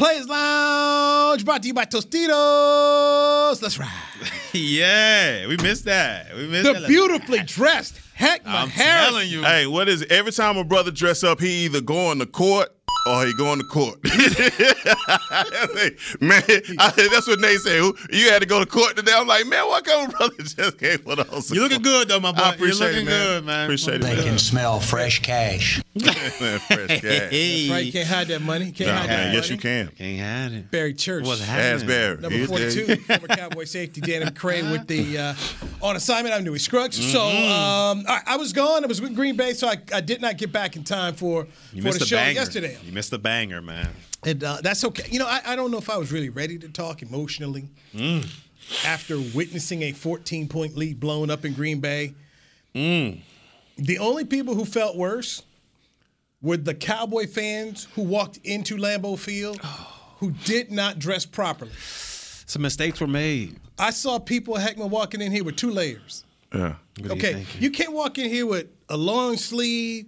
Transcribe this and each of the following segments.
Players Lounge brought to you by Tostitos. Let's ride. yeah, we missed that. We missed the that. beautifully dressed Heckma I'm Harrison. telling you. Hey, what is it? Every time a brother dress up, he either go on the court or he going to court. man, I, that's what they say. You had to go to court today. I'm like, man, what kind of brother just came for those? You looking good though, my boy. I appreciate You're looking it, man. good, man. Appreciate it. They it, can smell fresh cash. man fresh cash. Hey. Right, you can't hide that money. Can't Nah, hide that man, money. yes, you can. Can't hide it. Barry Church. What's happening? Asbury. Number He's 42, there. former Cowboy safety Dan McCray with the uh, on assignment. I'm Newy Scruggs. So Mm-hmm. um, I, I was gone. I was with Green Bay, so I, I did not get back in time for, You for the the show banger. yesterday. You missed the banger, man. And uh, that's okay. You know, I, I don't know if I was really ready to talk emotionally Mm. after witnessing a 14 point lead blown up in Green Bay. Mm. The only people who felt worse were the Cowboy fans who walked into Lambeau Field who did not dress properly. Some mistakes were made. I saw people, Heckman, walking in here with two layers. Yeah. What are you Okay, you can't walk in here with a long sleeve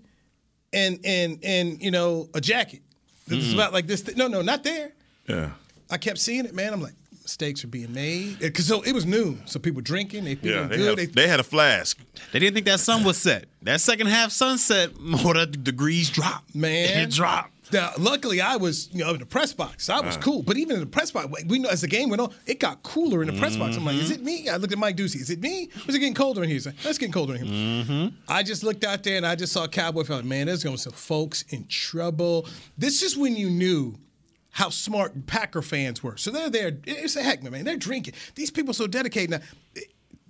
and and and you know a jacket. This is mm. about like this. Th- no, no, not there. Yeah. I kept seeing it, man. I'm like, mistakes are being made because so it was noon, so people drinking, they feeling Yeah. They good. had, they had a flask. They didn't think that sun was set. That second half sunset, more the degrees dropped. man, It dropped. Now, luckily, I was you know in the press box. So I was uh. cool, but even in the press box, we know as the game went on, it got cooler in the press box. I'm like, is it mm-hmm. me? I looked at Mike Ducey. Is it me? Was it getting colder in here? He's like, it's getting colder in here. Mm-hmm. I just looked out there and I just saw Cowboy. Felt like, man, there's going to be some folks in trouble. This is when you knew how smart Packer fans were. So they're there. It's a heck, man. They're drinking. These people so dedicated. Now,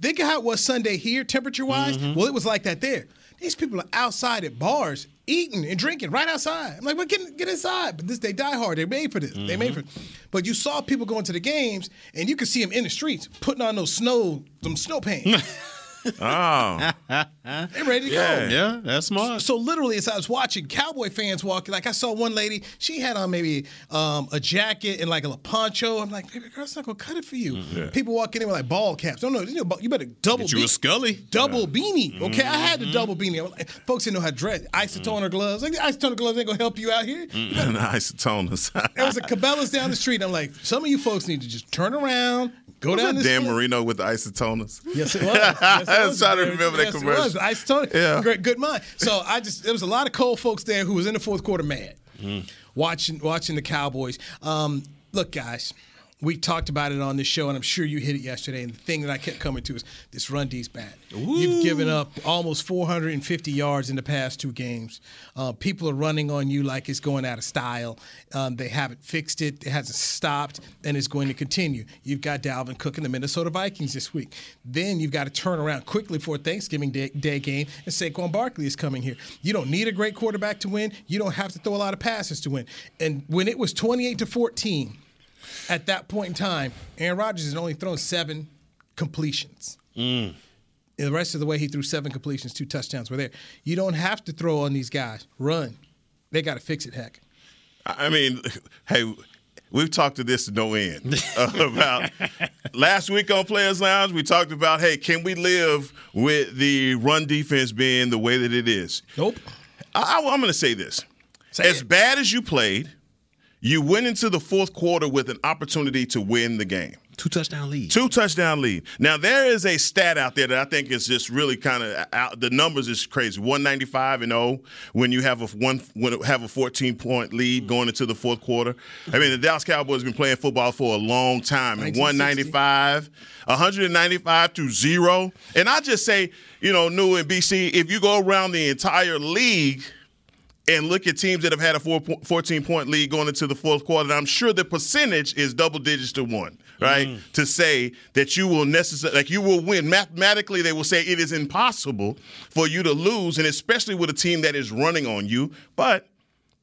think of how it was Sunday here, temperature wise. Mm-hmm. Well, it was like that there. These people are outside at bars eating and drinking right outside. I'm like, well, get, get inside. But this, they die hard. They're made for this. They made mm-hmm. for it. But you saw people going to the games, and you could see them in the streets putting on those snow, them snow pants. Oh. They're ready to Yeah. go. Yeah, that's smart. So literally, as I was watching Cowboy fans walking, like I saw one lady, she had on maybe um, a jacket and like a poncho. I'm like, baby girl, it's not gonna cut it for you. Mm-hmm. People walking in with like ball caps. No, no, you, know, you better double. Get you a Scully. Double beanie. Mm-hmm. Okay, I had the mm-hmm. double beanie. I'm like, Folks didn't know how to dress. Isotoner gloves. Like the isotoner gloves ain't gonna help you out here. You better- and isotoners. There was a Cabela's down the street. I'm like, some of you folks need to just turn around, go Was down that. Dan. Marino with the isotoners? Yes, it was. Yes, it I was trying to remember that yes, commercial. It was. I Yeah. great, good mind. So I just there was a lot of cold folks there who was in the fourth quarter mad, watching watching the Cowboys. Um, look, guys. We talked about it on this show, and I'm sure you hit it yesterday. And the thing that I kept coming to is this run D's bad. You've given up almost 450 yards in the past two games. Uh, people are running on you like it's going out of style. Um, they haven't fixed it. It hasn't stopped, and it's going to continue. You've got Dalvin Cook and the Minnesota Vikings this week. Then you've got to turn around quickly for a Thanksgiving Day, day game, and Saquon Barkley is coming here. You don't need a great quarterback to win. You don't have to throw a lot of passes to win. And when it was 28 to 14, at that point in time, Aaron Rodgers had only thrown seven completions. Mm. And the rest of the way, he threw seven completions, two touchdowns were there. You don't have to throw on these guys. Run. They got to fix it, heck. I mean, hey, we've talked to this to no end uh, about last week on Players Lounge. We talked about, hey, can we live with the run defense being the way that it is? Nope. I, am going to say this: Say as it. bad as you played, you went into the fourth quarter with an opportunity to win the game. Two touchdown lead. Two touchdown lead. Now there is a stat out there that I think is just really kind of out. The numbers is crazy. One ninety five and zero when you have a one when have a fourteen point lead mm. going into the fourth quarter. I mm-hmm. mean the Dallas Cowboys have been playing football for a long time. And one 1960. ninety five, one hundred and ninety five to zero. And I just say, you know, New and BC, if you go around the entire league and look at teams that have had a four, 14 point lead going into the fourth quarter, and I'm sure the percentage is double digits to one, right? To say that you will necessarily, like you will win. Mathematically, they will say it is impossible for you to lose, and especially with a team that is running on you, but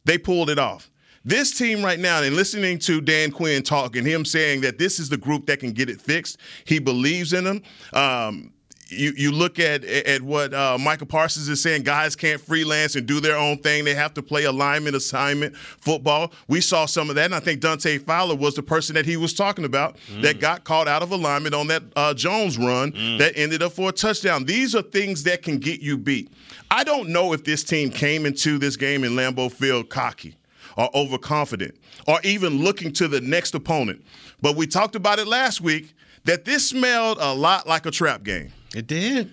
they pulled it off. This team right now, and listening to Dan Quinn talk and him saying that this is the group that can get it fixed, he believes in them. Um, you, you look at at what uh, Micah Parsons is saying. Guys can't freelance and do their own thing. They have to play alignment, assignment, football. We saw some of that, and I think Dante Fowler was the person that he was talking about mm. that got caught out of alignment on that uh, Jones run mm. that ended up for a touchdown. These are things that can get you beat. I don't know if this team came into this game in Lambeau Field cocky or overconfident or even looking to the next opponent. But we talked about it last week that this smelled a lot like a trap game. It did.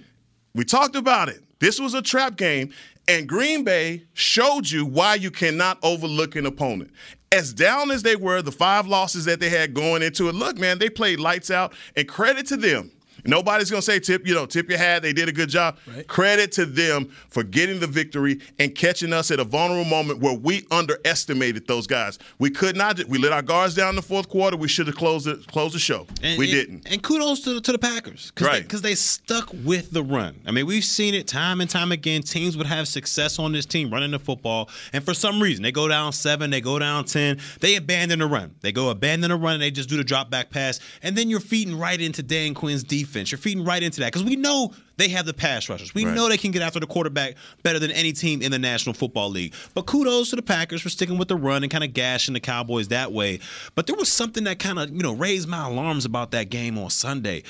We talked about it. This was a trap game, and Green Bay showed you why you cannot overlook an opponent. As down as they were, the five losses that they had going into it, look, man, they played lights out, and credit to them. Nobody's going to say tip, you know, tip your hat. They did a good job. Right. Credit to them for getting the victory and catching us at a vulnerable moment where we underestimated those guys. We could not. We let our guards down in the fourth quarter. We should have closed it, closed the show. And, we and, didn't. And kudos to, to the Packers, Cause right? Because they, they, stuck with the run. I mean, we've seen it time and time again. Teams would have success on this team running the football, and for some reason they go down seven, they go down ten, they abandon the run. They go abandon the run, and they just do the drop back pass, and then you're feeding right into Dan Quinn's defense. You're feeding right into into that because we know they have the pass rushers. We right. know they can get after the quarterback better than any team in the National Football League. But kudos to the Packers for sticking with the run and kind of gashing the Cowboys that way. But there was something that kind of, you know, raised my alarms about that game on Sunday.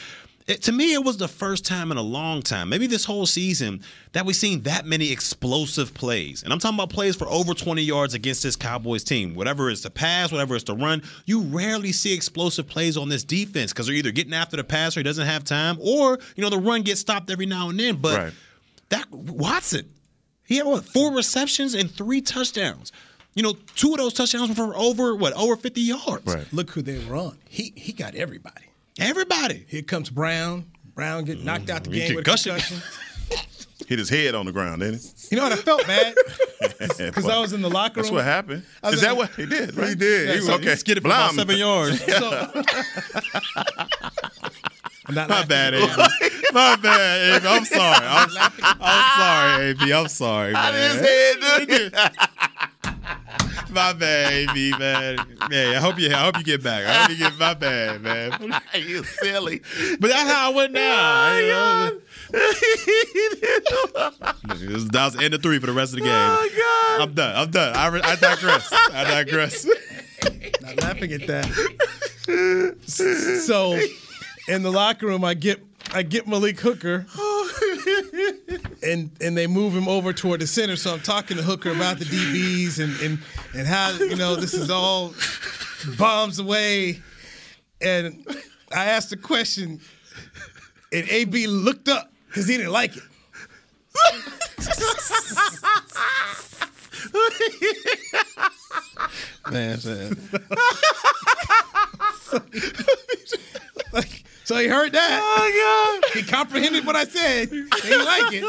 It, to me, it was the first time in a long time, maybe this whole season, that we've seen that many explosive plays. And I'm talking about plays for over 20 yards against this Cowboys team. Whatever it's the pass, whatever it's the run, you rarely see explosive plays on this defense because they're either getting after the passer, he doesn't have time, or, you know, the run gets stopped every now and then. But right. that Watson, he had what, four receptions and three touchdowns. You know, two of those touchdowns were for over what, over 50 yards. Right. Look who they were on. He he got everybody. Everybody. Here comes Brown. Brown get knocked out the mm, game with concussion. concussion. Hit his head on the ground, didn't he? You know what? I felt bad because I was in the locker room. That's what happened. Is that what he did? Right? He did. Yeah, he, so okay. he skidded for about seven yards. So, My bad, AB. My bad, AB. I'm sorry. I'm, I'm sorry, AB. I'm sorry, man. His head, my bad, AB, man. Man, I hope you. I hope you get back. I hope you get my bad, man. you silly. But that's how I went down. Oh, you know? that was end of three for the rest of the game. Oh, I'm done. I'm done. I, I digress. I digress. Not laughing at that. So, in the locker room, I get I get Malik Hooker, oh, and and they move him over toward the center. So I'm talking to Hooker about the DBs and and and how you know this is all bombs away. And I asked a question, and AB looked up because he didn't like it. man, man. like so he heard that. Oh God! He comprehended what I said. He like it.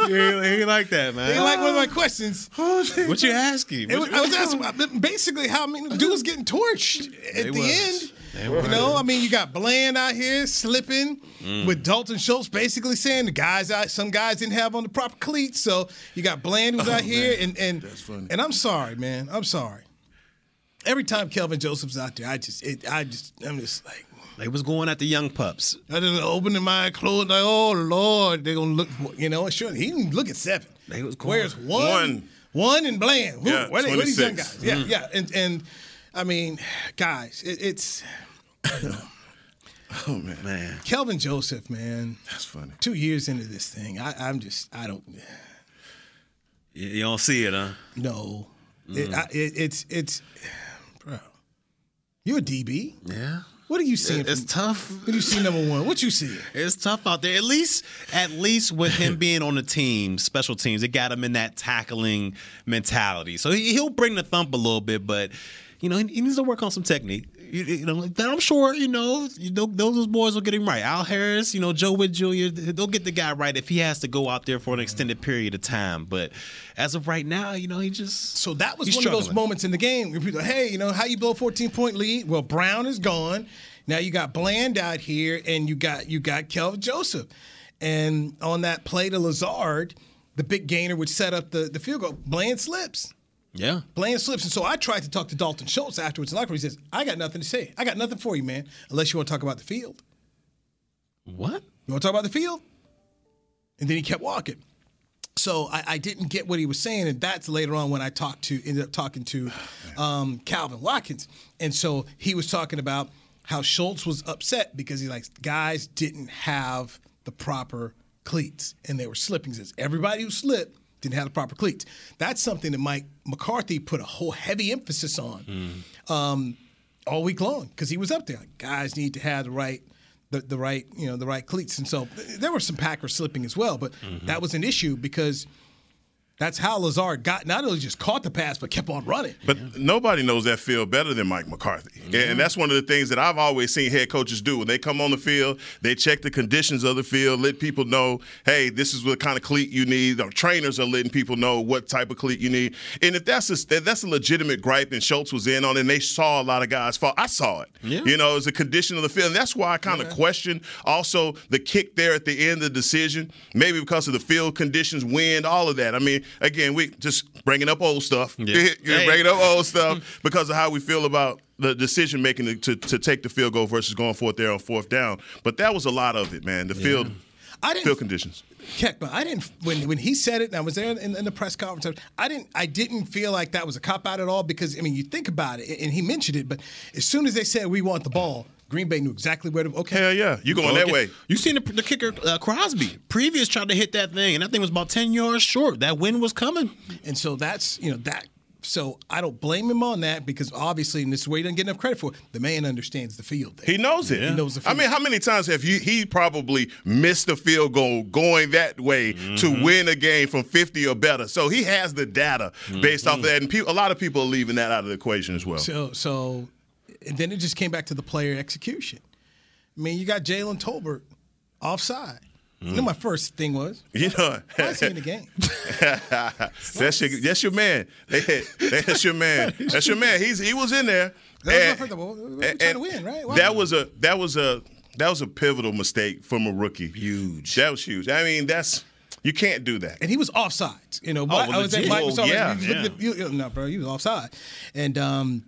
He, he like that, man. He like one of my questions. what you asking? What I was asking basically how I many dudes getting torched at the was. end. You know, I mean, you got Bland out here slipping mm. with Dalton Schultz basically saying the guys out, some guys didn't have on the proper cleats. So you got Bland who's oh, out man. here, and and and I'm sorry, man, I'm sorry. Every time Kelvin Joseph's out there, I just, it, I just, I'm just like, they was going at the young pups. I just opening my clothes like, oh Lord, they gonna look. You know, sure he didn't look at seven. They was going. Where's one? One, one and Bland. Who, yeah, where, they, where these young guys? Yeah, mm. yeah, and and I mean, guys, it, it's. oh man, man, Kelvin Joseph, man. That's funny. Two years into this thing, I, am just, I don't. You don't see it, huh? No, mm. it, I, it, it's it's, bro. You're a DB. Yeah. What are you seeing? It's from, tough. What do you see number one? What you see? It's tough out there. At least, at least with him being on the team, special teams, it got him in that tackling mentality. So he, will bring the thump a little bit, but you know he, he needs to work on some technique you, you know, that I'm sure, you know, those boys will get him right. Al Harris, you know, Joe Whitt Jr., they'll get the guy right if he has to go out there for an extended period of time. But as of right now, you know, he just so that was one struggling. of those moments in the game where people, hey, you know, how you blow a 14 point lead? Well, Brown is gone. Now you got Bland out here, and you got you got Kelvin Joseph, and on that play to Lazard, the big gainer would set up the the field goal. Bland slips. Yeah. Playing slips. And so I tried to talk to Dalton Schultz afterwards And room. He says, I got nothing to say. I got nothing for you, man, unless you want to talk about the field. What? You want to talk about the field? And then he kept walking. So I, I, didn't get what he was saying, and that's later on when I talked to ended up talking to um, Calvin Watkins, and so he was talking about how Schultz was upset because he like guys didn't have the proper cleats and they were slipping. He says everybody who slipped didn't have the proper cleats. That's something that Mike McCarthy put a whole heavy emphasis on mm. um, all week long because he was up there. Like, guys need to have the right the, the right you know the right cleats and so there were some Packers slipping as well but mm-hmm. that was an issue because that's how Lazard got not only just caught the pass but kept on running. But yeah. nobody knows that field better than Mike McCarthy, and that's one of the things that I've always seen head coaches do. When they come on the field, they check the conditions of the field, let people know, hey, this is what kind of cleat you need. Our trainers are letting people know what type of cleat you need. And if that's a, that's a legitimate gripe, and Schultz was in on, it, and they saw a lot of guys fall. I saw it. Yeah. You know, it's a condition of the field, and that's why I kind of question also the kick there at the end of the decision, maybe because of the field conditions, wind, all of that. I mean again, we just bringing up old stuff. Yeah. You're hey. bringing up old stuff because of how we feel about the decision making to, to, to, take the field goal versus going for it there on fourth down. But that was a lot of it, man. The yeah. field. I didn't, field conditions. Keckman, I didn't when when he said it, and I was there in, in, the press conference. I didn't I didn't feel like that was a cop out at all because I mean you think about it, and he mentioned it, but as soon as they said we want the ball, Green Bay knew exactly where to. Okay, hell yeah, you going that way. You seen the, the kicker uh, Crosby? Previous tried to hit that thing, and that thing was about ten yards short. That wind was coming, and so that's you know that. So I don't blame him on that because obviously, in this way, he doesn't get enough credit for. It. The man understands the field. There. He knows it. Yeah. He knows the field. I mean, how many times have you? He probably missed a field goal going that way mm-hmm. to win a game from fifty or better. So he has the data based mm-hmm. off of that, and pe- a lot of people are leaving that out of the equation as well. So, so, and then it just came back to the player execution. I mean, you got Jalen Tolbert offside. Mm. You know, my first thing was, you know, why is he in the game? that's your that's your man. That's your man. That's your man. He's he was in there. That was and, my first, trying to win, right? Why that was a that was a that was a pivotal mistake from a rookie. Huge. That was huge. I mean, that's you can't do that. And he was offside. You know, oh, well, I was at Mike was yeah, yeah. You, you, no, bro, he was offside, and um, and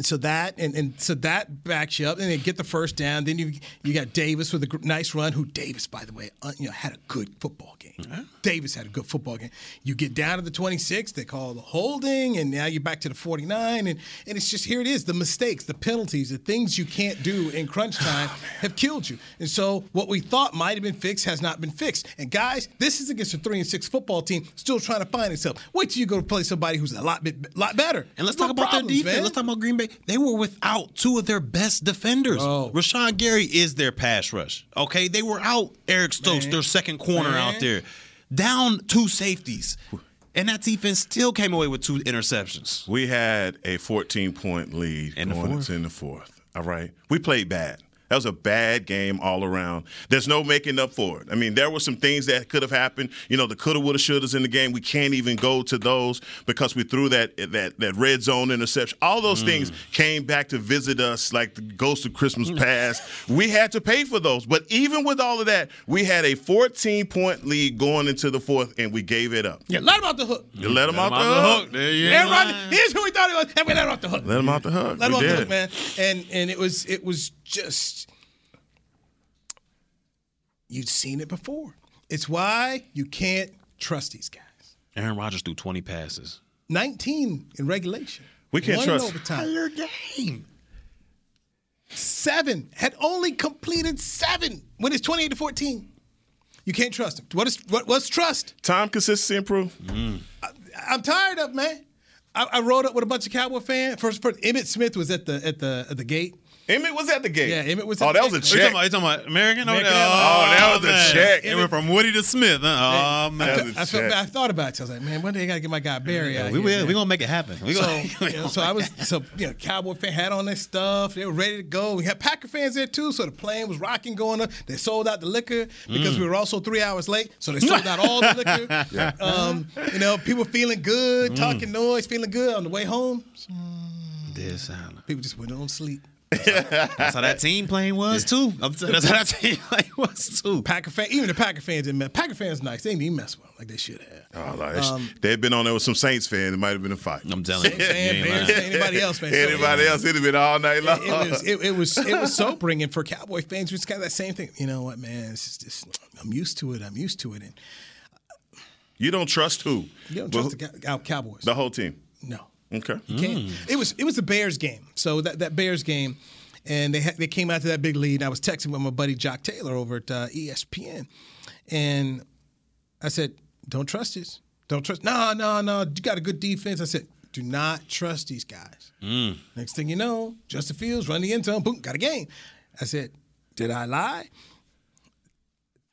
so that and, and so that backs you up, and then get the first down. Then you you got Davis with a nice run. Who Davis, by the way, uh, you know, had a good football game. Mm-hmm. Davis had a good football game. You get down to the 26, they call the holding, and now you're back to the 49, and and it's just here it is. The mistakes, the penalties, the things you can't do in crunch oh, time oh, have killed you. And so what we thought might have been fixed has not been fixed. And guys, this is against a three and six football team still trying to find itself. Wait till you go play somebody who's a lot bit lot better. And let's no talk about problems, their defense. Man. Let's talk about Green Bay. They were without two of their best defenders. Oh. Rashan Gary is their pass rush. Okay, they were out Eric Stokes, Man. their second corner Man. out there, down two safeties. And that defense still came away with two interceptions. We had a 14 point lead in going the in the fourth. All right. We played bad. That was a bad game all around. There's no making up for it. I mean, there were some things that could have happened. You know, the coulda, woulda, shouldas in the game. We can't even go to those because we threw that that that red zone interception. All those mm. things came back to visit us like the ghost of Christmas past. we had to pay for those. But even with all of that, we had a 14 point lead going into the fourth, and we gave it up. Yeah, let him off the hook. You let him let off, the, the hook. There you Everybody, here's who we thought it was, and we let him off the hook. Let him off the hook. Let him off the hook, man. And and it was it was just you've seen it before. It's why you can't trust these guys. Aaron Rodgers threw 20 passes. 19 in regulation. We can't One trust. Entire game. Seven had only completed seven when it's 28 to 14. You can't trust him. What is what, what's trust? Time consistency improve. Mm. I, am tired of man. I, I, rode up with a bunch of Cowboy fans. First, first, Emmitt Smith was at the at the at the gate. Emmitt was at the gate. Yeah, Emmitt was. oh, that was a check. Are you talking about, American? American oh, oh, that was man. a check. It went from Woody to Smith. Huh? Oh man, I, felt, I, thought about it. I was like, man, one day I gotta get my guy Barry yeah, out we, here. We, we gonna make it happen. We so, gonna, you know, so I was so you know, Cowboy fan had on their stuff. They were ready to go. We had Packer fans there too. So the plane was rocking, going up. They sold out the liquor because mm. we were also three hours late. So they sold out all the liquor. yeah. um, you know, people feeling good, mm. talking noise, feeling good on the way home. Dead silent. People just went on sleep. That's how that team playing was too. I'm saying that's how that team playing was too. Packer fan, even the Packer fans didn't mess. Packer fans nice. They didn't even mess with them like they should have. Oh, like, um, they'd been on there with some Saints fans. It might have been a fight. I'm telling you. Fan, you ain't Bears anybody else, man. So, Anybody else, it'd have been all night long. It was it, it was it was sobering, and for Cowboy fans, it's kind of that same thing. You know what, man? It's just, just I'm used to it. I'm used to it, and you don't trust who? you don't Well, trust the Cow- Cowboys. the whole team. No, Okay. you can't. It was it was the Bears game. So that that Bears game, and they had, they came out to that big lead. I was texting with my buddy Jock Taylor over at uh, ESPN, and I said, "Don't trust this. Don't trust. No, no, no. You got a good defense." I said, "Do not trust these guys." Next thing you know, Justin Fields run the end zone. Boom, got a game. I said, "Did I lie?"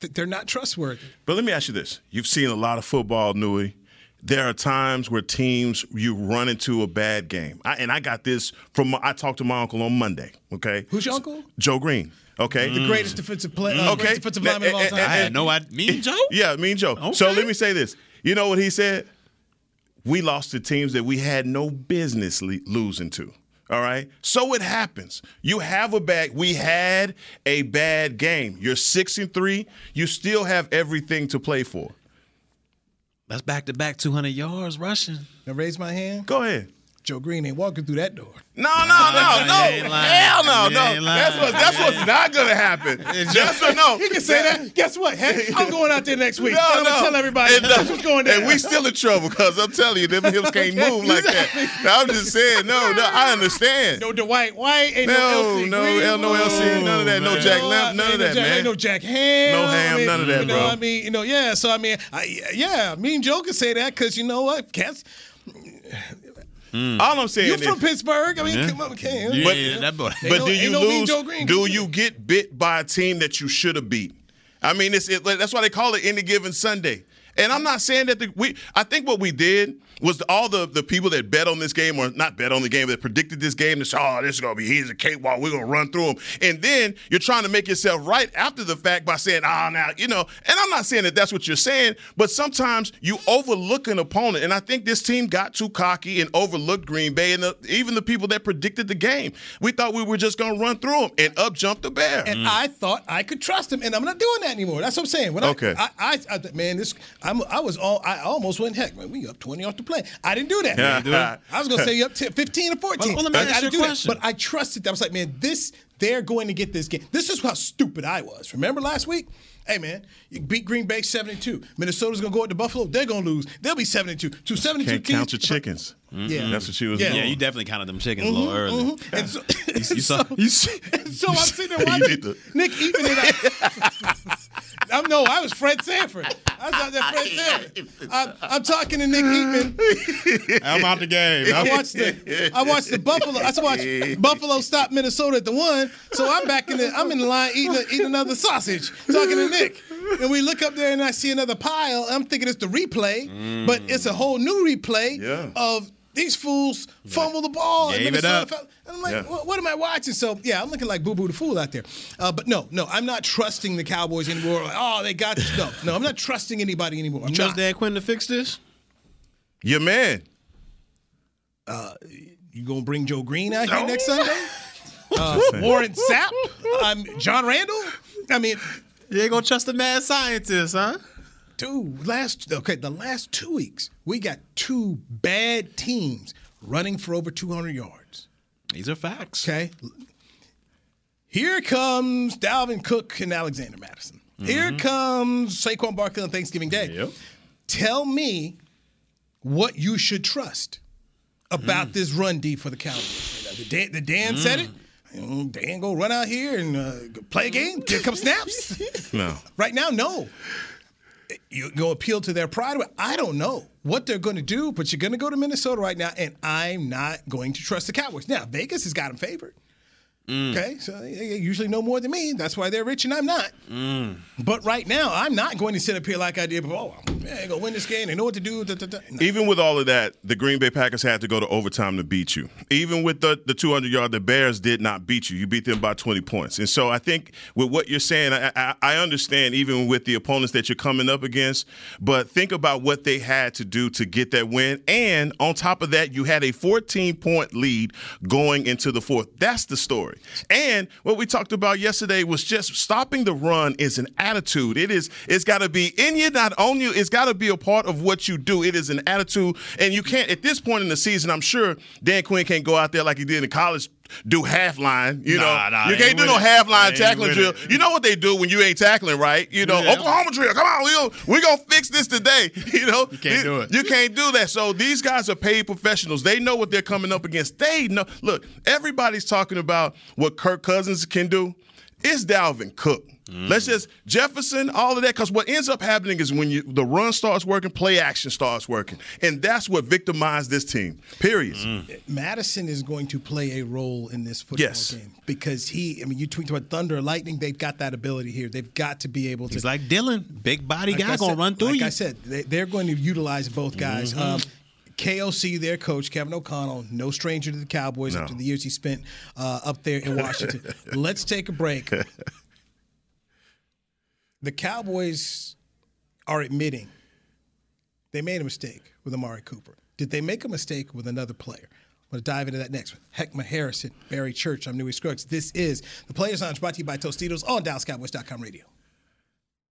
Th- They're not trustworthy. But let me ask you this: You've seen a lot of football, Newy. There are times where teams you run into a bad game, I, and I got this from. My, I talked to my uncle on Monday. Okay, Who's your uncle? Joe Greene. Okay, The greatest defensive player. uh, Okay. greatest defensive lineman of all time. I had no idea. Me and Joe? Yeah, me and Joe. So let me say this. You know what he said? We lost to teams that we had no business le- losing to. All right. So it happens. You have a bad. We had a bad game. You're six and three. You still have everything to play for. That's back to back 200 yards rushing. Now raise my hand. Go ahead. Joe Greene ain't walking through that door. No, no, no, no. ain't. Hell no, You no. That's what. That's what's not gonna happen. Yes or no? He can say that. Guess what? Hey, I'm going out there next week. No, I'm no. gonna tell everybody And, uh, that's what's going down. And we still in trouble because I'm telling you, them hips can't move like that. Now, I'm just saying, no, no, I understand. no Dwight White, ain't No, no, LC no, Greenwood. L- no LC, none of that. No You Jack know, Lamb, none ain't of that, Jack, man. ain't No Jack Ham. No Ham, I mean, none of that, you know, bro. I mean, you know, yeah. So I mean, I, yeah, me and Joe can say that because you know what, cats. Mm. All I'm saying is You is, from Pittsburgh? I mean, come on, okay. You But- ain't- that boy. but no- do you no lose? Green. Do you get bit by a team that you should have beat? I mean, it's it, that's why they call it any given Sunday. And I'm not saying that the, we. I think what we did was all the the people that bet on this game or not bet on the game that predicted this game. That said, oh, this is gonna be he's a cakewalk. We're gonna run through him. And then you're trying to make yourself right after the fact by saying, ah, now you know. And I'm not saying that that's what you're saying, but sometimes you overlook an opponent. And I think this team got too cocky and overlooked Green Bay and the, even the people that predicted the game. We thought we were just gonna run through them, and up jumped the bear. And I thought I could trust him, and I'm not doing that anymore. That's what I'm saying. When I- Okay. I, I, I, man, this, I'm, I was all, I almost went heck, man. We up 20 off the play. I didn't do that. Yeah. man. I was gonna say you up 10, 15 or 14. Well, well, let me I, ask I didn't a do that. But I trusted them. I was like, man, this, they're going to get this game. This is how stupid I was. Remember last week? Hey man, you beat Green Bay 72. Minnesota's gonna go out to Buffalo. They're gonna lose. They'll be 72. To 72 Can't teams- count your chickens. Yeah. That's what she was Yeah. doing. Yeah, you definitely counted them chickens a mm-hmm, little early. And so, You saw, you and so I'm sitting there You watching the- Nick Eatman and I. I'm no, I was Fred Sanford. I was out there, Fred Sanford. I'm, I'm talking to Nick Eatman. I'm out the game. I watched the I watched the Buffalo. I watched Buffalo stop Minnesota at the one. So I'm back in the I'm in the line eating eating another sausage, talking to Nick. And we look up there and I see another pile. I'm thinking it's the replay, but it's a whole new replay Yeah. of these fools fumble the ball. and it up. fell- And I'm like, Yeah. what, what am I watching? So yeah, I'm looking like Boo Boo the fool out there. Uh, but no, no, I'm not trusting the Cowboys anymore. Like, oh, they got this. No, no, I'm not trusting anybody anymore. I'm Trust not. Dan Quinn to fix this? Your man. You gonna bring Joe Greene out here next Sunday? Uh, Warren Sapp? I'm John Randle? I mean, You ain't gonna trust the mad scientist, huh? Dude, last okay, the last two weeks, we got two bad teams running for over 200 yards. These are facts. Okay. Here comes Dalvin Cook and Alexander Mattison. Here comes Saquon Barkley on Thanksgiving Day. Yep. Tell me what you should trust about this run D for the Cowboys. The Dan, the Dan said it. Mm, Dan go run out here and uh, play a game, get a couple snaps. No. Right now, no. You go appeal to their pride. I don't know what they're going to do, but you're going to go to Minnesota right now, and I'm not going to trust the Cowboys. Now, Vegas has got them favored. Mm. Okay, so they usually know more than me. That's why they're rich and I'm not. Mm. But right now, I'm not going to sit up here like I did before. Oh, they're going to win this game. They know what to do. Da, da, da. No. Even with all of that, the Green Bay Packers had to go to overtime to beat you. Even with the, the 200 yard, the Bears did not beat you. You beat them by 20 points. And so I think with what you're saying, I, I, I understand even with the opponents that you're coming up against, but think about what they had to do to get that win. And on top of that, you had a 14 point lead going into the fourth. That's the story. And what we talked about yesterday was just stopping the run is an attitude. It is it's got to be in you, not on you. It's got to be a part of what you do. It is an attitude, and you can't at this point in the season. I'm sure Dan Quinn can't go out there like he did in college do half line. You Nah, know, nah, you can't do no half line tackling drill. You know what they do when you ain't tackling right. You know, Yeah. Oklahoma drill. Come on, we we gonna fix this today. You know, you can't do it. You can't do that. So these guys are paid professionals. They know what they're coming up against. They know. Look, everybody's talking about what Kirk Cousins can do. It's Dalvin Cook. Let's just Jefferson, all of that, because what ends up happening is when you the run starts working, play action starts working, and that's what victimized this team. Period. Mattison is going to play a role in this football Yes. game because he. I mean, you tweet about thunder, lightning. They've got that ability here. They've got to be able to. He's like Dylan, big body Like guy I gonna run through like you. I said, they, they're going to utilize both guys. Mm-hmm. Um, KOC, their coach, Kevin O'Connell, no stranger to the Cowboys No. after the years he spent uh, up there in Washington. Let's take a break. The Cowboys are admitting they made a mistake with Amari Cooper. Did they make a mistake with another player? I'm going to dive into that next. With Heckma Harrison, Barry Church. I'm Newy Scruggs. This is the Players Lounge brought to you by Tostitos on DallasCowboys.com radio.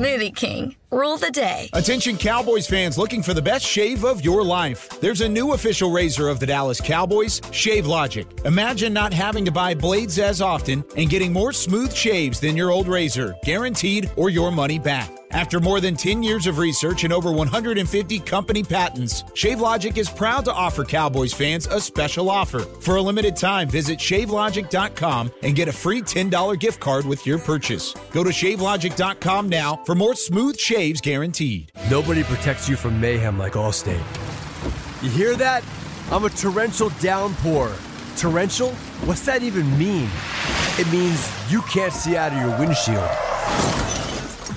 Smoothie King, rule the day. Attention Cowboys fans looking for the best shave of your life. There's a new official razor of the Dallas Cowboys, ShaveLogic. Imagine not having to buy blades as often and getting more smooth shaves than your old razor, guaranteed or your money back. After more than 10 years of research and over 150 company patents, ShaveLogic is proud to offer Cowboys fans a special offer. For a limited time, visit shavelogic.com and get a free $10 gift card with your purchase. Go to shavelogic.com now for more smooth shaves guaranteed. Nobody protects you from mayhem like Allstate. You hear that? I'm a torrential downpour. Torrential? What's that even mean? It means you can't see out of your windshield.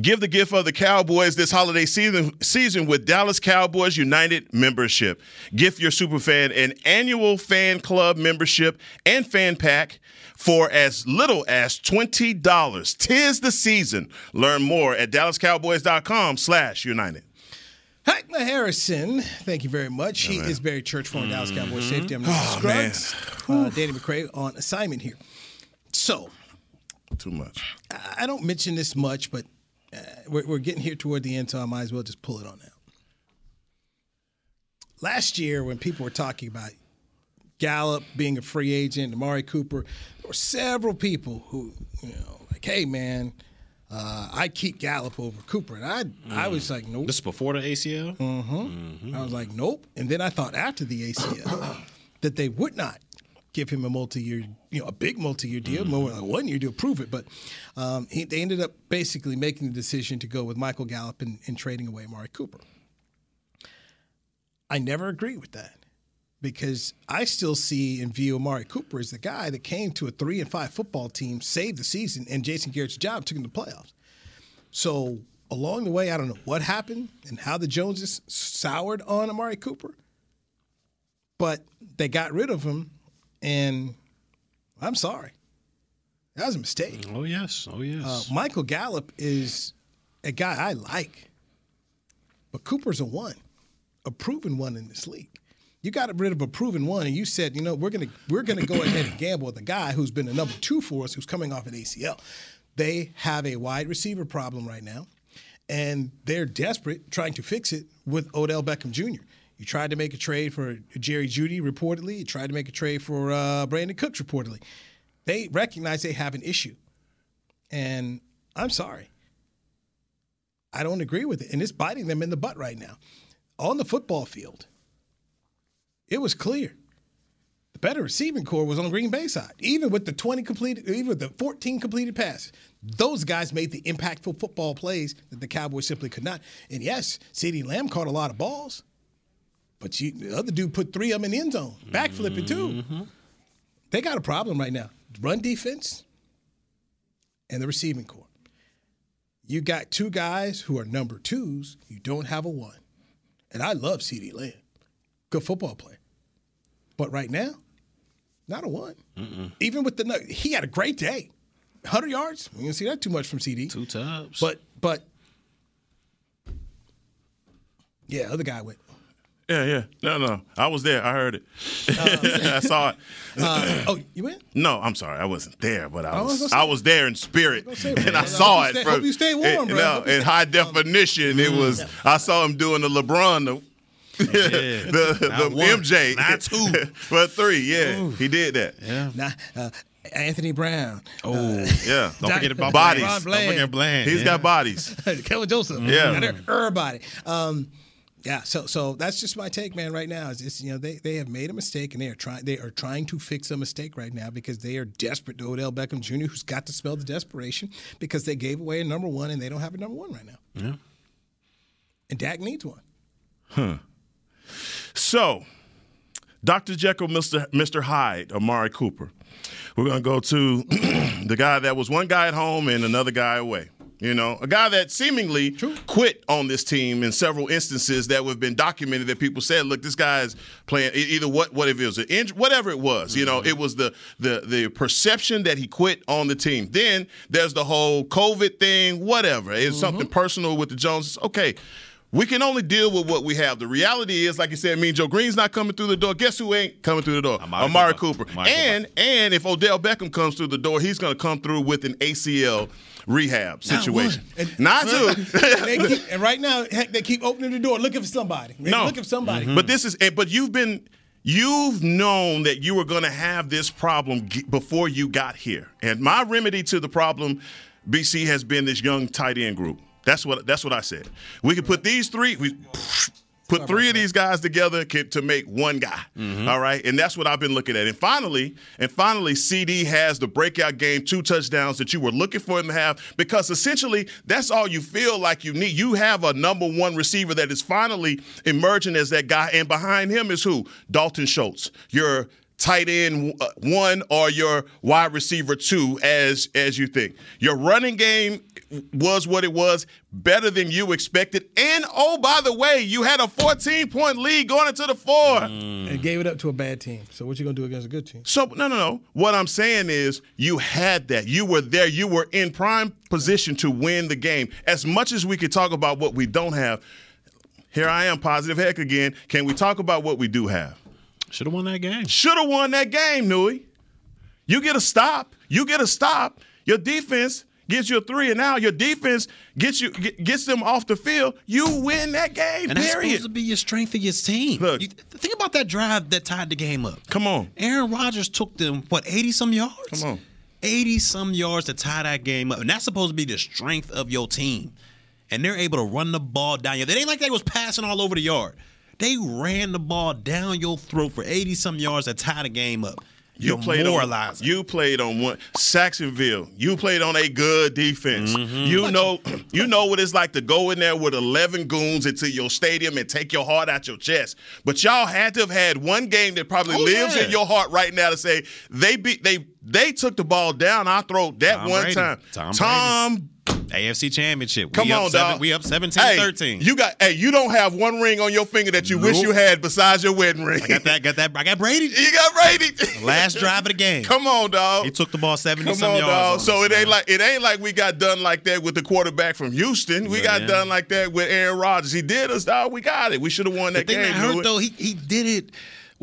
Give the gift of the Cowboys this holiday season season with Dallas Cowboys United membership. Gift your superfan an annual fan club membership and fan pack for as little as $20. Tis the season. Learn more at dallascowboys.com slash united. Heckma Harrison, thank you very much. he is Barry Church, former Dallas Cowboys safety. I'm Oh, man. Scruggs. Uh, Danny McCray on assignment here. So, Too much. I don't mention this much, but uh, we're, we're getting here toward the end, so I might as well just pull it on out. Last year, when people were talking about Gallup being a free agent, Amari Cooper, there were several people who, you know, like, hey, man, uh, I keep Gallup over Cooper. And I, I was like, nope. This is before the ACL. I was like, nope. And then I thought after the ACL that they would not give him a multi-year, you know, a big multi-year deal, more like one-year deal, prove it. But um, he, they ended up basically making the decision to go with Michael Gallup and, and trading away Amari Cooper. I never agree with that because I still see and view Amari Cooper as the guy that came to a three and five football team, saved the season, and Jason Garrett's job took him to the playoffs. So along the way, I don't know what happened and how the Joneses soured on Amari Cooper, but they got rid of him, and I'm sorry, that was a mistake. Oh yes. Oh yes. Uh, Michael Gallup is a guy I like, but Cooper's a one. a proven one in this league. You got rid of a proven one, and you said, you know, we're gonna we're gonna go ahead and gamble with a guy who's been a number two for us, who's coming off an ACL. They have a wide receiver problem right now, and they're desperate trying to fix it with Odell Beckham Jr. You tried to make a trade for Jerry Jeudy, reportedly. You tried to make a trade for uh, Brandin Cooks, reportedly. They recognize they have an issue, and I'm sorry. I don't agree with it, and it's biting them in the butt right now. On the football field, it was clear. The better receiving corps was on Green Bay side. Even with the 20 completed, even with the 14 completed passes, those guys made the impactful football plays that the Cowboys simply could not. And yes, CeeDee Lamb caught a lot of balls, but you, the other dude put three of them in the end zone, backflipping too. Mm-hmm. They got a problem right now. Run defense and the receiving corps. You got two guys who are number twos. You don't have a one. And I love CeeDee Lamb. Good football player. But right now, not a one. Even with the he had a great day. 100 yards. We didn't see that too much from CeeDee. Two tubs. But but yeah, other guy went. Yeah, yeah. No, no. I was there. I heard it. I saw it. Uh, oh, you went? No, I'm sorry. I wasn't there, but I I was was. I was there in spirit, say, and I I saw hope it. you stay- from, hope you stay warm, it- bro. no, in high definition, it was. I saw him doing the LeBron, the, the, the Not one, MJ, not two. but three. Yeah, he did that. yeah. Nah, uh, Anthony Brown. Oh, Yeah, don't forget about bodies. Bland. Don't forget Bland. He's yeah. got bodies. Kevin Joseph. Yeah. Got everybody. Um, yeah, so so that's just my take, man. Right now, is just you know they, they have made a mistake and they are trying they are trying to fix a mistake right now because they are desperate to Odell Beckham Jr., who's got to smell the desperation because they gave away a number one and they don't have a number one right now. Yeah. And Dak needs one. Huh. So, Dr. Jekyll, Mr. Mr. Hyde, Amari Cooper. We're going to go to the guy that was one guy at home and another guy away. You know, a guy that seemingly quit on this team in several instances that have been documented that people said, look, this guy's playing either what what if it was an injury, whatever it was. You know, mm-hmm. it was the the the perception that he quit on the team. Then there's the whole COVID thing, whatever. It's mm-hmm. something personal with the Joneses. Okay. We can only deal with what we have. The reality is, like you said, Mean Joe Greene's not coming through the door. Guess who ain't coming through the door? Amari Amari, Cooper. Cooper. Amari and and if Odell Beckham comes through the door, he's going to come through with an ACL rehab situation. And- Not two. They keep, and right now, heck, they keep opening the door, looking for somebody. They No. looking for somebody. But this is, eh, but you've been, you've known that you were going to have this problem g- before you got here. And my remedy to the problem, BC, has been this young tight end group. That's what that's what I said. We could put these three. We, Put three of these guys together to make one guy. All right, and that's what I've been looking at. And finally, and finally, CeeDee has the breakout game, two touchdowns that you were looking for him to have, because essentially that's all you feel like you need. You have a number one receiver that is finally emerging as that guy, and behind him is who? Dalton Schultz, your tight end uh, one or your wide receiver two, as as you think. Your running game was what it was, better than you expected. And oh, by the way, you had a 14 point lead going into the four. Mm. and gave it up to a bad team. So what you gonna do against a good team? So no, no, no. What I'm saying is, you had that. You were there. You were in prime position to win the game. As much as we could talk about what we don't have, here I am, positive heck again. Can we talk about what we do have? Should have won that game. Should have won that game, Newy. You get a stop. You get a stop. Your defense gets you a three, and now your defense gets you gets them off the field. You win that game. And that's supposed to be your strength of your team. Look. You- think about that drive that tied the game up. Come on. Aaron Rodgers took them what eighty some yards. Come on. eighty some yards to tie that game up, and that's supposed to be the strength of your team. And they're able to run the ball down your. It ain't like they was passing all over the yard. They ran the ball down your throat for eighty some yards to tie the game up. You played on moralizing. you played on one Saxonville. You played on a good defense. Mm-hmm. You know you know what it's like to go in there with 11 goons into your stadium and take your heart out your chest. But y'all had to have had one game that probably Oh, lives yeah. in your heart right now to say they beat they they took the ball down our throat that Tom one Brady. time. Tom Tom AFC Championship. Come we on, up seven, dog. We up 17 hey, 13. You got hey, you don't have one ring on your finger that you wish you had besides your wedding ring. I got that. Got that. I got Brady. you got Brady. Last drive of the game. Come on, dog. He took the ball 70 Come some on, yards. dog. on So us, it ain't like it ain't like we got done like that with the quarterback from Houston. We got Yeah. done like that with Aaron Rodgers. He did us, dog. We got it. We should have won the that thing game. that hurt though, he he did it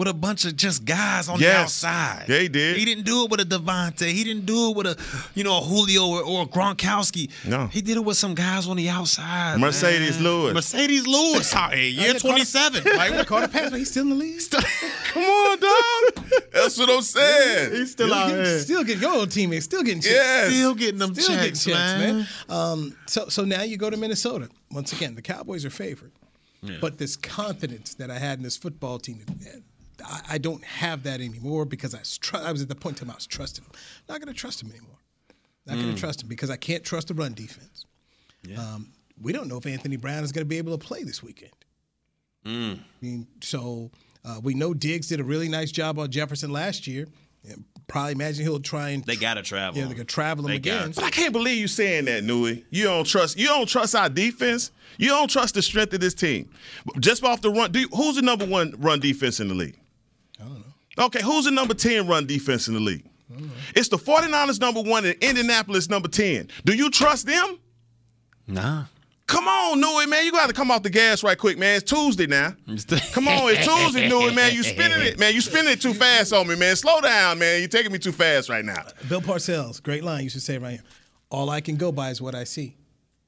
with a bunch of just guys on the outside. Yeah, he did. He didn't do it with a Davante. He didn't do it with a you know a Julio or, or a Gronkowski. No. he did it with some guys on the outside. Marcedes man. Lewis. Marcedes Lewis. Hey, year yeah, twenty seven. Like we caught a pass, but he's still in the league. Come on, dog. That's what I'm saying. He's still Still out getting, here. still getting your old teammates, still getting checks. Yes. Still getting them Still getting checks, checks, man. man. Um, so so now you go to Minnesota. Once again, the Cowboys are favored. But this confidence that I had in this football team, I, I don't have that anymore because I, was tr- I was at the point in time I was trusting him. Not going to trust him anymore. Not Mm. going to trust him because I can't trust the run defense. Um, we don't know if Anthony Brown is going to be able to play this weekend. Mm. I mean, so uh, we know Diggs did a really nice job on Jefferson last year. And probably imagine he'll try and They gotta travel. Yeah, they're gonna travel him They again. But I can't believe you saying that, Newy. You don't trust. You don't trust our defense. You don't trust the strength of this team. Just off the run, do you, who's the number one run defense in the league? I don't know. Okay, who's the number ten run defense in the league? It's the 49ers number one and Indianapolis number ten. Do you trust them? Nah. Come on, Newy, man. You got to come off the gas right quick, man. It's Tuesday now. Come on, it's Tuesday, Newy, man. You spinning it, man. You spinning it too fast on me, man. Slow down, man. You're taking me too fast right now. Bill Parcells, great line you should say right here. All I can go by is what I see.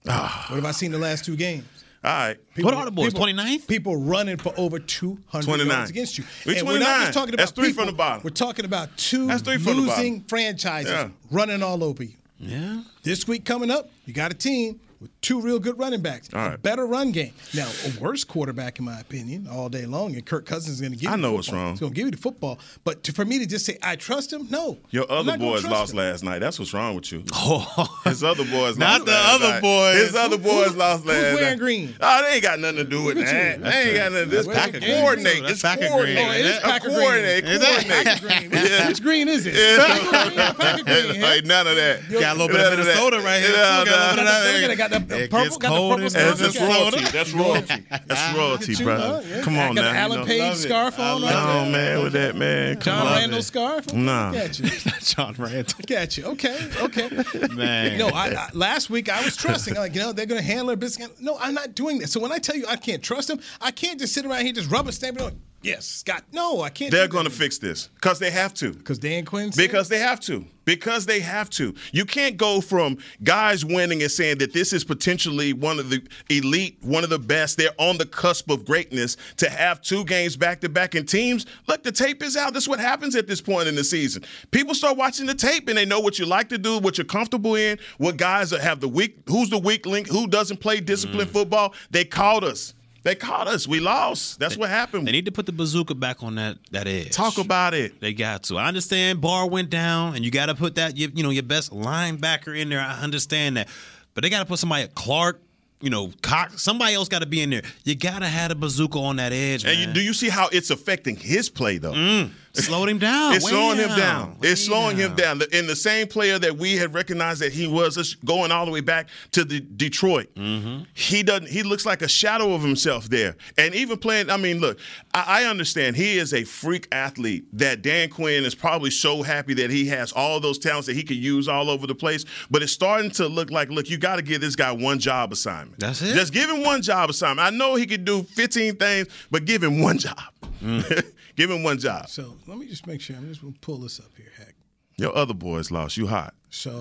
Ah. what have I seen the last two games? All right. What are the boys? People, 29th? people running for over 200 yards against you. We and we're not 29. just talking about That's three people, from the bottom. We're talking about two That's three from the bottom. losing franchises Yeah. running all over you. Yeah. This week coming up, you got a team with two real good running backs. All A better run game. Now, a worse quarterback, in my opinion, all day long, and Kirk Cousins is going to give I you know the what's football. wrong. He's going to give you the football. But to, for me to just say, I trust him, no. Your other boys lost him. last night. That's what's wrong with you. Oh. His other boys Not lost the last other night. boys. His other boys Who- lost last who's night. wearing green? Oh, they ain't got nothing to do with Look that. you. They ain't got nothing. This That's pack of green. coordinate. It's pack of coordinate. green. Oh, it is A pack of green. coordinate. Is that- Pack Coordinate. green. Which green is it? Yeah. Green. Yeah, pack of green. yeah. Ain't none of that. Got a little bit of that. Minnesota right here. Got a little bit of nah. that. Look at it, got the- the It purple- gets got the cold purple in stuff. That's royalty. That's royalty. That's royalty, Look at brother. Yeah. Come on got now. the Alan you know. Page Love it. scarf on. love huh? No, man, with that, man. Come John on. Randle scarf. Nah. Got you. John Randle. Got you. Okay. Okay. Man. No, I, I, last week I was trusting. I'm like, you know, they're going to handle their business. No, I'm not doing this. So when I tell you I can't trust them, I can't just sit around here just rubber stamping on. Yes, Scott. No, I can't. They're going to fix this because they have to. because Dan Quinn. said- Because they have to. Because they have to. You can't go from guys winning and saying that this is potentially one of the elite, one of the best. They're on the cusp of greatness to have two games back to back in teams. Look, the tape is out. This is what happens at this point in the season. People start watching the tape and they know what you like to do, what you're comfortable in, what guys have the weak, who's the weak link, who doesn't play disciplined mm. football. They caught us. They caught us. We lost. That's what happened. They need to put the bazooka back on that that edge. Talk about it. They got to. I understand Bar went down, and you got to put that you, you know your best linebacker in there. I understand that, but they got to put somebody at Clark, you know, Cox. Somebody else got to be in there. You got to have a bazooka on that edge. And you, do you see how it's affecting his play though? Mm. Slowed him down? It's slowing him down. It's slowing him down. In the same player that we had recognized that he was going all the way back to the Detroit. Mm-hmm. He doesn't. He looks like a shadow of himself there. And even playing. I mean, look. I, I understand he is a freak athlete. That Dan Quinn is probably so happy that he has all those talents that he could use all over the place. But it's starting to look like, look, you got to give this guy one job assignment. That's it? Just give him one job assignment. I know he could do 15 things, but give him one job. Mm. give him one job. So let me just make sure. I'm just going to pull this up here, heck. Your other boys lost. You hot. So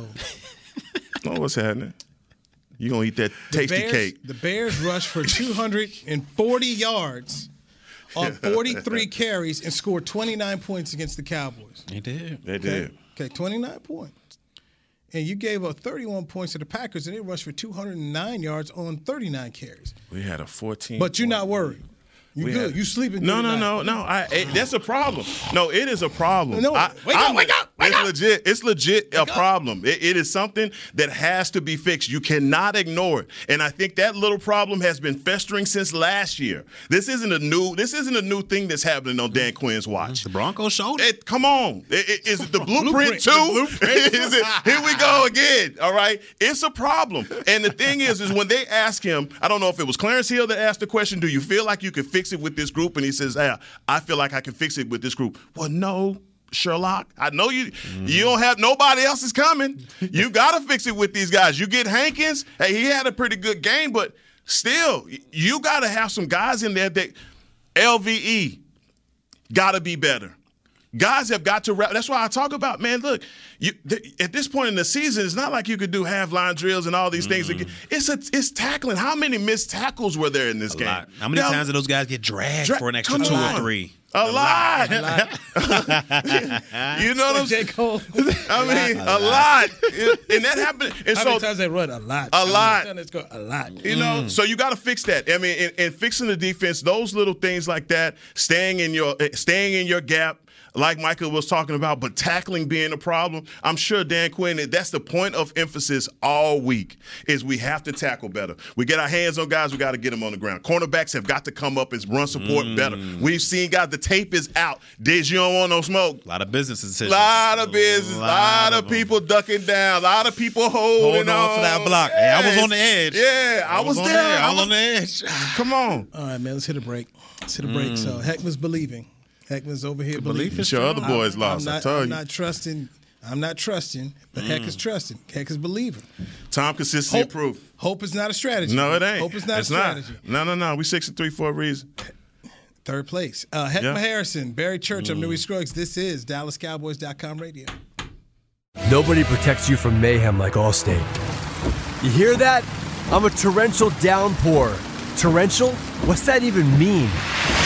know oh, what's happening. You gonna eat that the tasty Bears, cake? The Bears rushed for 240 yards on 43 carries and scored 29 points against the Cowboys. He did. They did. Okay, 29 points. And you gave up 31 points to the Packers, and they rushed for 209 yards on 39 carries. We had a 14. But you're not worried. You We good. had- you sleeping No, no, no, no. I, it, that's a problem. No, it is a problem. No, I, wake I'm- up, wake up. It's legit. It's legit a problem. It, it is something that has to be fixed. You cannot ignore it. And I think that little problem has been festering since last year. This isn't a new. This isn't a new thing that's happening on Dan Quinn's watch. The Broncos showed it. Come on, it, it, is it the blueprint, Blueprint. too? Blueprint. is it? Here we go again. All right, it's a problem. And the thing is, is when they ask him, I don't know if it was Clarence Hill that asked the question, "Do you feel like you could fix it with this group?" And he says, "Yeah, I feel like I can fix it with this group." Well, no. Sherlock, I know you. You mm-hmm. don't have nobody else is coming. You got to fix it with these guys. You get Hankins. Hey, he had a pretty good game, but still, you got to have some guys in there that LVE got to be better. Guys have got to wrap. That's why I talk about, man. Look, you th- at this point in the season, it's not like you could do half line drills and all these things. again. Mm-hmm. It's a, it's tackling. How many missed tackles were there in this A game? lot. How many Now- times did those guys get dragged Dra- for an extra two on. or three? A, lot. you know what I'm J. saying? Cole. I mean, a lot. and that happened. And How so many times they run? A lot. A lot. Let's go. A lot. You know, so you got to fix that. I mean, and, and fixing the defense, those little things like that, staying in your eh, staying in your gap, like Michael was talking about, but tackling being a problem. I'm sure Dan Quinn. That's the point of emphasis all week is we have to tackle better. We get our hands on guys. We got to get them on the ground. Cornerbacks have got to come up and run support better. Mm. We've seen guys. The tape is out. Diz, you don't want no smoke. A lot of business decisions. A lot of business, a lot, of them. people ducking down, a lot of people holding, Holding on to that block. Hey, I was on the edge. Yeah, I, was, on there. there. I I was on the edge. Come on. All right, man. Let's hit a break. Let's hit a break. Mm. So Heckman's believing. Heckman's over here believing. is Your other boys lost, I'm I not, tell I'm you. not trusting. I'm not trusting, but Heck is trusting. Heck is believing. Tom consistency Hope, and proof. hope is not a strategy. No, it ain't. Hope is not it's a strategy. Not. No, no, no. We six and three for a reason. Third place. Uh, Heckma Yeah. Harrison, Barry Church. I'm Newy Scruggs. This is DallasCowboys.com radio. Nobody protects you from mayhem like Allstate. You hear that? I'm a torrential downpour. Torrential? What's that even mean?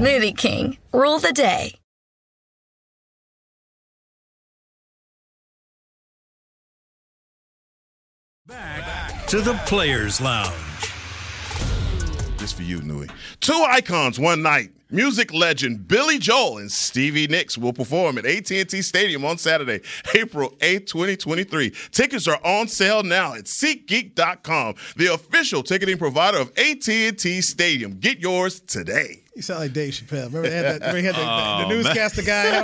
Smoothie King, rule the day. Back to the Players Lounge. This for you, Newy. Two icons one night. Music legend Billy Joel and Stevie Nicks will perform at AT&T Stadium on Saturday, April 8, 2023. Tickets are on sale now at SeatGeek.com, the official ticketing provider of AT&T Stadium. Get yours today. You sound like Dave Chappelle. Remember they had that? Remember he had the, Oh, the, the newscaster guy? I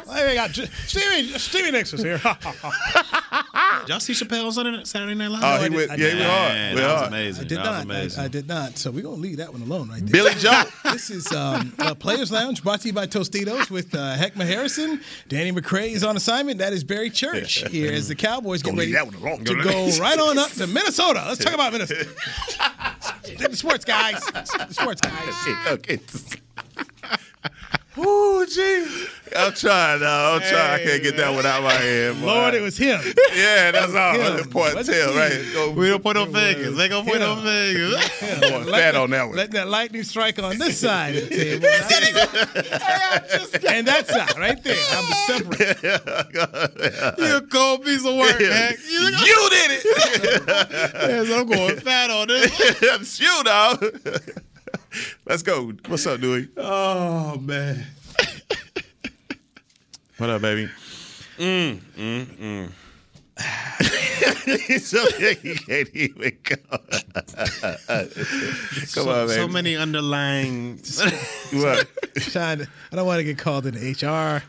was like, "Hey, we got J- Stevie Stevie Nicks is here. Did y'all see Chappelle on Saturday, Saturday Night Live? Oh, he went, yeah, he did. went hard. Man, that was amazing. I did that not. Amazing. I, I did not. So we're gonna leave that one alone right there. Billy Joel. This is um, uh, Players Lounge brought to you by Tostitos with uh, Heckma Harrison. Danny McCray is on assignment. That is Barry Church here as the Cowboys get ready that one alone. to go right on up to Minnesota. Let's talk about Minnesota. the sports guys. The sports guys. Okay. gee. I'm trying now. I'm trying. I can't get that one out of my head. boy. Lord, it was him. Yeah, that's all. him. That's point What's tell, right? Go, We don't put no fingers. They gonna put no fingers. going fat on that one. Let that lightning strike on this side of the table. and that side right there. I'm separate. You a cold piece of work, man. You, You did it. yes, I'm going fat on this. it's you, dog. Let's go. What's up, Dewey? Oh man. What up, baby? Mm, mm, mm. so he can't even go. Come so, on, baby. so many underlying. What? Trying to, I don't want to get called into HR.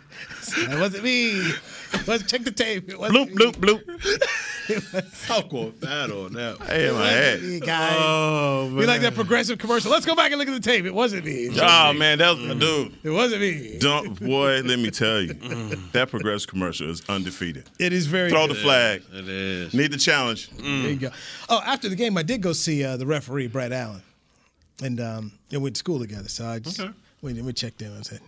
That wasn't me. Let's check the tape. It wasn't bloop, me. bloop, bloop. I'm going fat on that. Hey, my It wasn't me, head. guys. Oh man. we like that progressive commercial. Let's go back and look at the tape. It wasn't me. Oh, man, that was my dude. It wasn't me. Don't, boy, let me tell you, that progressive commercial is undefeated. It is very Throw good. the flag. It is. Need the challenge. There you go. Oh, after the game, I did go see uh, the referee, Brad Allen, and um, and went to school together. So I just went and we checked in and said,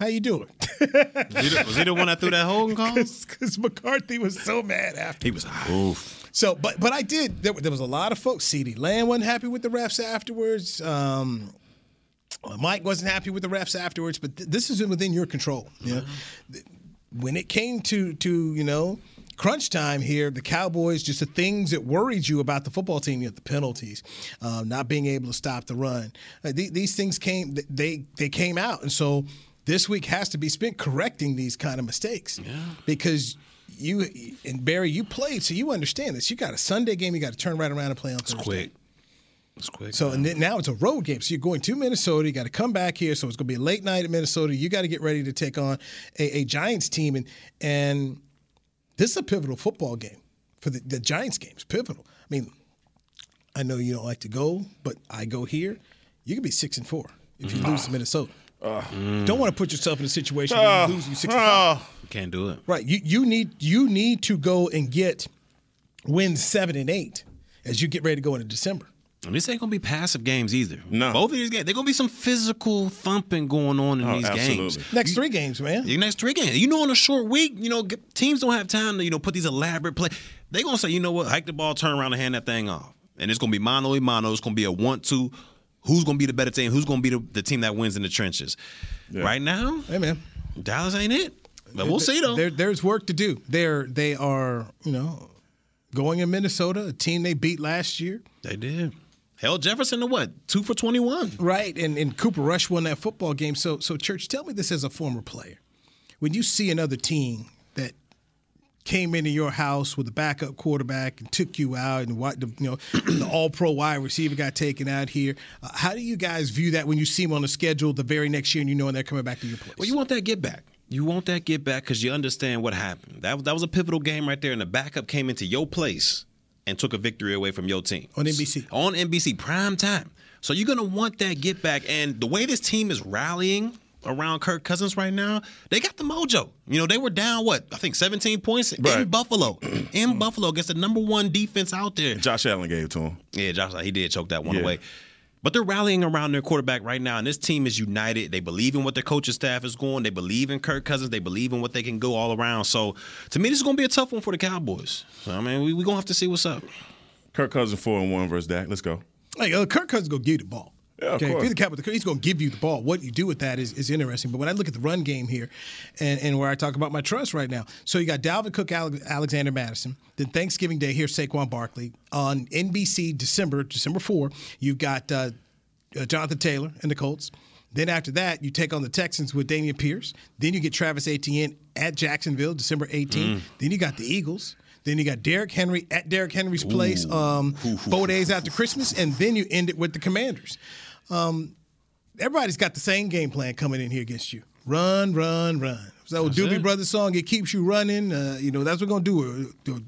"How you doing?" Was he, the, was he the one that threw that holding call? Because McCarthy was so mad after. He was. Oof. So, but but I did. There, there was a lot of folks. CeeDee Lamb wasn't happy with the refs afterwards. Um, Mike wasn't happy with the refs afterwards. But th- this is within your control. You know? Th- When it came to to you know crunch time here, the Cowboys just the things that worried you about the football team, you know, the penalties, um, not being able to stop the run. Uh, th- these things came. They they came out, and so this week has to be spent correcting these kind of mistakes. Yeah. Because you and Barry, you played, so you understand this. You got a Sunday game, you got to turn right around and play on Thursday. It's quick. It's quick. So and then now it's a road game. So you're going to Minnesota. You got to come back here. So it's going to be a late night in Minnesota. You got to get ready to take on a, a Giants team, and and this is a pivotal football game for the, the Giants games. Pivotal. I mean, I know you don't like to go, but I go here. You could be six and four if you mm-hmm. lose to Minnesota. Mm. Don't want to put yourself in a situation where you uh, lose you six and five. You can't do it. Right. You you need you need to go and get wins seven and eight as you get ready to go into December. And this ain't gonna be passive games either. No. Both of these games, they're gonna be some physical thumping going on in Oh, these absolutely. games. Next three games, man. The next three games. You know, on a short week, you know, teams don't have time to, you know, put these elaborate play. They're gonna say, you know what, hike the ball, turn around and hand that thing off. And it's gonna be mano a mano. It's gonna be a one-two. Who's gonna be the better team? Who's gonna be the, the team that wins in the trenches? Right now, Hey man. Dallas ain't it. But we'll see though. There, there's work to do. They're they are you know going in Minnesota, a team they beat last year. They did. Hell Jefferson to what? Two for twenty-one. Right, and, and Cooper Rush won that football game. So, so Church, tell me this as a former player. When you see another team that came into your house with a backup quarterback and took you out, and what the you know the All Pro wide receiver got taken out here, uh, how do you guys view that when you see them on the schedule the very next year and you know and they're coming back to your place? Well, you want that get back. You want that get back because you understand what happened. That, that was a pivotal game right there, and the backup came into your place and took a victory away from your team. On NBC. On NBC, prime time. So you're going to want that get back. And the way this team is rallying around Kirk Cousins right now, they got the mojo. You know, they were down, what, I think 17 points in Buffalo. in Buffalo against the number one defense out there. Josh Allen gave it to him. Yeah, Josh, he did choke that one Yeah. away. But they're rallying around their quarterback right now, and this team is united. They believe in what their coaching staff is going. They believe in Kirk Cousins. They believe in what they can go all around. So, to me, this is going to be a tough one for the Cowboys. So, I mean, we're we going to have to see what's up. Kirk Cousins four and one versus Dak. Let's go. Hey, uh, Kirk Cousins gonna give you the ball. Yeah, okay, if you're the captain, he's gonna give you the ball. What you do with that is, is interesting. But when I look at the run game here, and, and where I talk about my trust right now, so you got Dalvin Cook, Ale- Alexander Mattison. Then Thanksgiving Day here, Saquon Barkley on NBC December December four. You've got uh, uh, Jonathan Taylor and the Colts. Then after that, you take on the Texans with Dameon Pierce. Then you get Travis Etienne at Jacksonville, December 18th. Then you got the Eagles. Then you got Derrick Henry at Derrick Henry's place um, four days after Christmas. And then you end it with the Commanders. Um, everybody's got the same game plan coming in here against you. Run, run, run. So Doobie it. Brothers song, it keeps you running. Uh, you know, that's what we're going to do. Uh,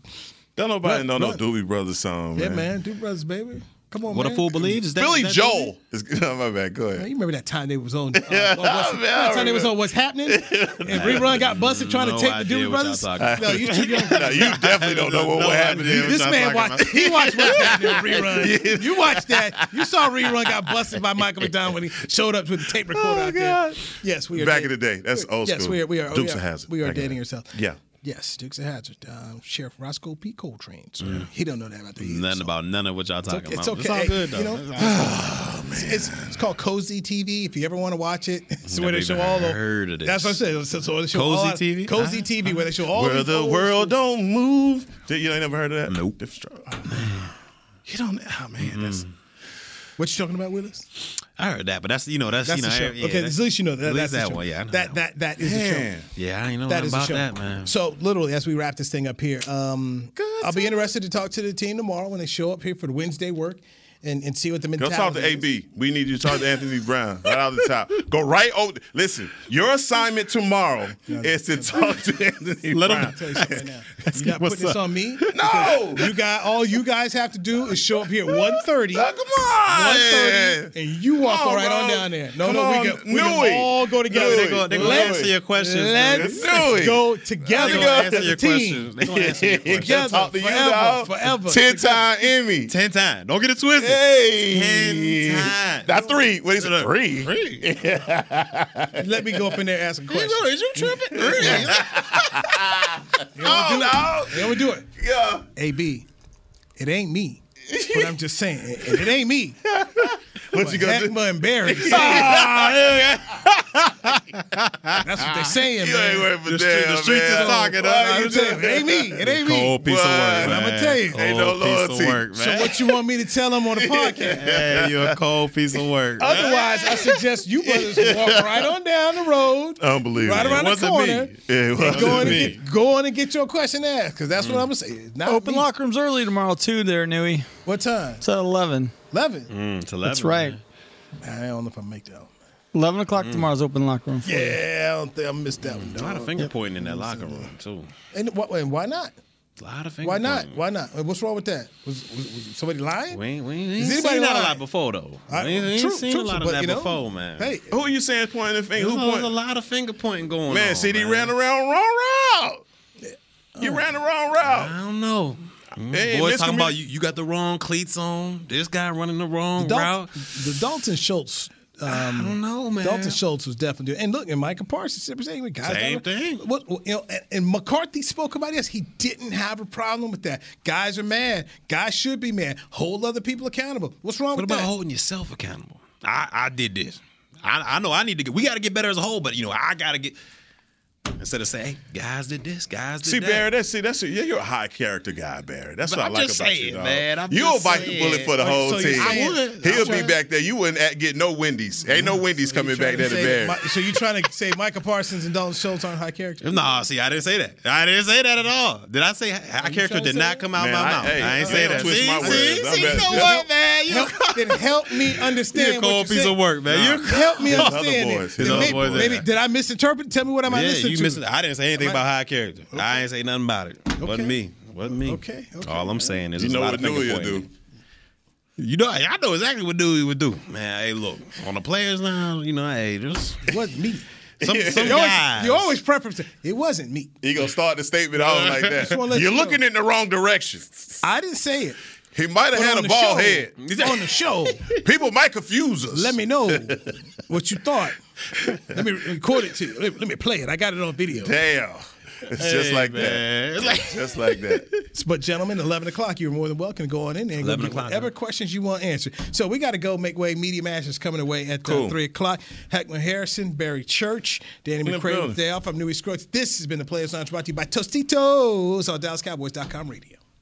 Don't nobody Run, know no run. Doobie Brothers song, Yeah, man. man. Doobie Brothers, baby. Come on, What man. a fool believes is that Billy is that Joel is oh, my bad. Go Man, ahead. you remember that time they was on? Uh, what's, man, that time they was on What's Happening? And rerun got busted trying No to take the idea Doobie Brothers. talking. No, you too young. No, you definitely don't know what, No what happened. idea. This man watched. He watched What's Happening rerun. You watched that. You saw rerun got busted by Michael McDonald when he showed up with the tape recorder out there. Yes, we are. Back in the day. That's old Yes, school. we are. We are. Dukes we of are, Hazzard. We are dating ourselves. Yeah. Yes, Dukes of Hazzard. Um, Sheriff Roscoe P. Coltrane. So he don't know that about the Nothing so. about none of what y'all talking okay, about. it's okay. It's all good though. you know? It's all good. It's, it's, it's called Cozi TV. If you ever want to watch it, it's where they show all the. heard of this. That's what I said. So, so they show Cozi all, TV? Cozi TV, where they show all Where the world school- don't move. You ain't never heard of that? Nope. Story. You don't. Oh man, that's What you talking about, Willis? I heard that, but that's you know that's, That's you know show. yeah, okay, that's- at least you know that. at that's least the that one. Yeah, that that, that that is the show. Yeah, I know That is about that, man. So literally, as we wrap this thing up here, um, I'll be interested to talk to the team tomorrow when they show up here for the Wednesday work and, and see what the mentality. Go talk to is. AB. We need you to talk to Anthony Brown right out the top. Go right over. Listen, your assignment tomorrow is to talk to Anthony Let Brown. I'll tell you something right now. You got to put this up? on me. No! You got all you guys have to do is show up here at 1.30. Oh, come on. 1.30, and you walk on, right on down there. No, Come no, on, we can, we can all go together. Newy. They go, they go answer your questions. Let's Newy. go together They gonna answer your team. questions. They gonna answer your questions. Together, talk to you, forever, forever. Ten time Emmy. Ten times. Don't get it twisted. Hey. Ten times. Not three. What is it? Three. Three. Let me go up in there and ask a question. Is you tripping? Three. Oh, no. They don't do it. Yeah. AB, it ain't me. But I'm just saying, and it ain't me. What you gonna do? Heckma and Barry. Ah, That's what they're saying, You man. ain't worth a The street- damn, the streets is man. talking, Why you I'm it ain't me. It ain't me. Cold piece of work, man. I'ma tell you. Ain't no piece loyalty. of work, So what you want me to tell them on the podcast? Hey, you're a cold piece of work. Otherwise, I suggest you brothers walk right on down the road, Unbelievable. right around It the wasn't corner. me. Yeah, it and wasn't Go on, and me. get, go on and get your question asked, because that's what I'm gonna say. It's Not Open me. locker rooms early tomorrow too. There, Newy. What time? It's at eleven. Eleven. Mm, it's 11, That's right. man. I don't know if I make that. one. Eleven o'clock mm. tomorrow's open locker room. for you. Yeah, I don't think I missed that one. A lot dog. of finger pointing in that locker room too. And what, and why not? A lot of finger Why not? pointing. Why not? What's wrong with that? Was, was, was somebody lying? We ain't, we ain't, we Is ain't anybody seen that a lying? lot before though. I- we ain't, we ain't true- seen truthful, a lot of that you know, before, man. Hey, Who are you saying is pointing the finger? There's Who a, there's a lot of finger pointing going Man, on. see, he man. ran around wrong route. You uh, ran the wrong route. I don't know. Mm, hey, Boys miscommun- talking about you. You got the wrong cleats on. This guy running the wrong Dal- route. the Dalton Schultz. Um, I don't know, man. Dalton Schultz was definitely doing. And look, and Micah Parsons same guys. Same thing. What you know, and, and McCarthy spoke about this. He didn't have a problem with that. Guys are mad. Guys should be mad. Hold other people accountable. What's wrong What with about holding yourself accountable? I, I did this. I, I know I need to get. We got to get better as a whole, but you know I got to get. Instead of saying, hey, guys did this, guys did See, that. See, Barry, that's see, that's yeah, you're a high character guy, Barry. That's But what I'm I like just about saying, you, dog. man, I'm You'll just bite the saying. bullet for the whole so team. saying- I would. He'll be back there. You wouldn't at- get no Wendy's. Ain't no Wendy's coming back there to Say Barry. that Mi- so you trying to say Micah Parsons and Dalton Schultz aren't high characters? Nah, see, I didn't say that. I didn't say that at all. Did I say high you character did not come out Man, my I- mouth? hey, I ain't hey, say don't that. twist see, my see, words. See, you bet- know Just what, man? You Help, then help me understand. You're a what cold piece of work, man. You're Help me His other understand boys. His other maybe, boys, maybe did I misinterpret? Tell me what am I yeah, listening you to? missed it. I didn't say anything about high character. I ain't say nothing about it. Wasn't me. Wasn't me. Okay, okay. All I'm saying is You know a lot what of finger Dewey will pointing. do. You know, I know exactly what Dewey would do. Man, hey, look, on the players now, you know, hey, just It wasn't me. some, some You always, guys. you always preference. It wasn't me. He gonna start the statement off like that. You're you know. looking in the wrong direction. I didn't say it. He might have had a the bald show- head. On the show, People might confuse us. let me know what you thought. Let me record it to you. Let, let me play it. I got it on video. Damn. It's just like that. man. It's like- Just like that. But gentlemen, eleven o'clock, you're more than welcome to go on in there and go 11 get o'clock, whatever huh? questions you want answered. So we got to go make way. Media Masters coming away at uh, Cool. three o'clock. Heckman Harrison, Barry Church, Danny the McCray building. with the day off. I'm Newy Scruggs. This has been the Players Lounge brought to you by Tostitos on DallasCowboys.com radio.